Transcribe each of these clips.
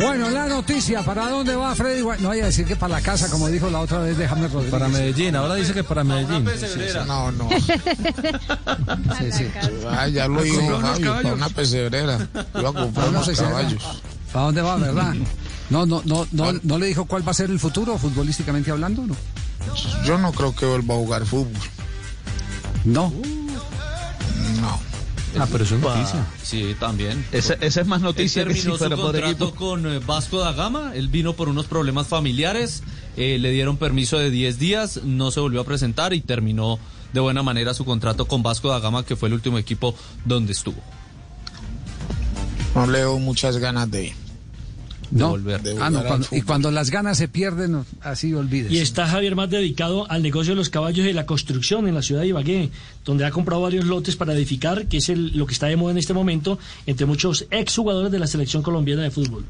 Bueno, la noticia, ¿para dónde va Freddy? No vaya a decir que para la casa, como dijo la otra vez de James Rodríguez. Para Medellín, ahora dice que para Medellín. No, no. Sí, sí. Ah, ya lo dijo Javi, para una pesebrera. Iba a comprar unos caballos. ¿Para dónde va, verdad? No, no, no, no, no le dijo cuál va a ser el futuro, futbolísticamente hablando, ¿no? Yo no creo que vuelva a jugar fútbol. No. Ah, pero eso es noticia. Sí, también. Esa, esa es más noticia Él que si terminó su fuera por contrato equipo. con eh, Vasco da Gama. Él vino por unos problemas familiares. eh, le dieron permiso de 10 días. No se volvió a presentar y terminó de buena manera su contrato con Vasco da Gama, que fue el último equipo donde estuvo. No le veo muchas ganas de, No. volver. de Ah, no, cuando- y cuando las ganas se pierden, así olvides. Y está Javier más dedicado al negocio de los caballos y la construcción en la ciudad de Ibagué, donde ha comprado varios lotes para edificar, que es el- lo que está de moda en este momento entre muchos exjugadores de la selección colombiana de fútbol.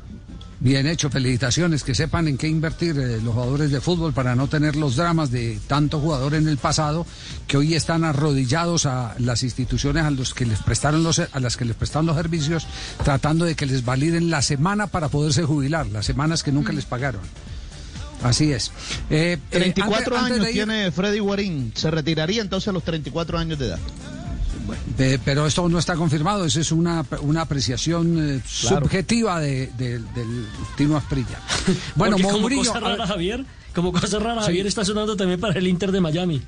Bien hecho, felicitaciones, que sepan en qué invertir eh, los jugadores de fútbol para no tener los dramas de tanto jugador en el pasado que hoy están arrodillados a las instituciones a los que les prestaron los a las que les prestaron los servicios tratando de que les validen la semana para poderse jubilar, las semanas que nunca les pagaron. Así es. Eh, eh, 34 antes- antes años ir- tiene Freddy Guarín. Se retiraría entonces a los 34 años de edad. Eh, pero esto no está confirmado, eso es una, una apreciación eh, subjetiva de, de- del Tino Asprilla. Bueno, Porque como Mourinho. cosa rara, Javier, como cosa rara, Sí. Javier está sonando también para el Inter de Miami.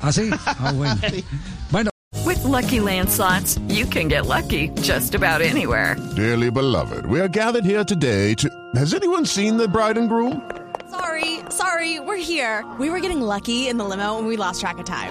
¿Ah, sí? Ah, bueno. Bueno, With Lucky Land slots, you can get lucky just about anywhere. Dearly beloved, we are gathered here today to. Has anyone seen the bride and groom? Sorry, sorry, we're here. We were getting lucky in the limo and we lost track of time.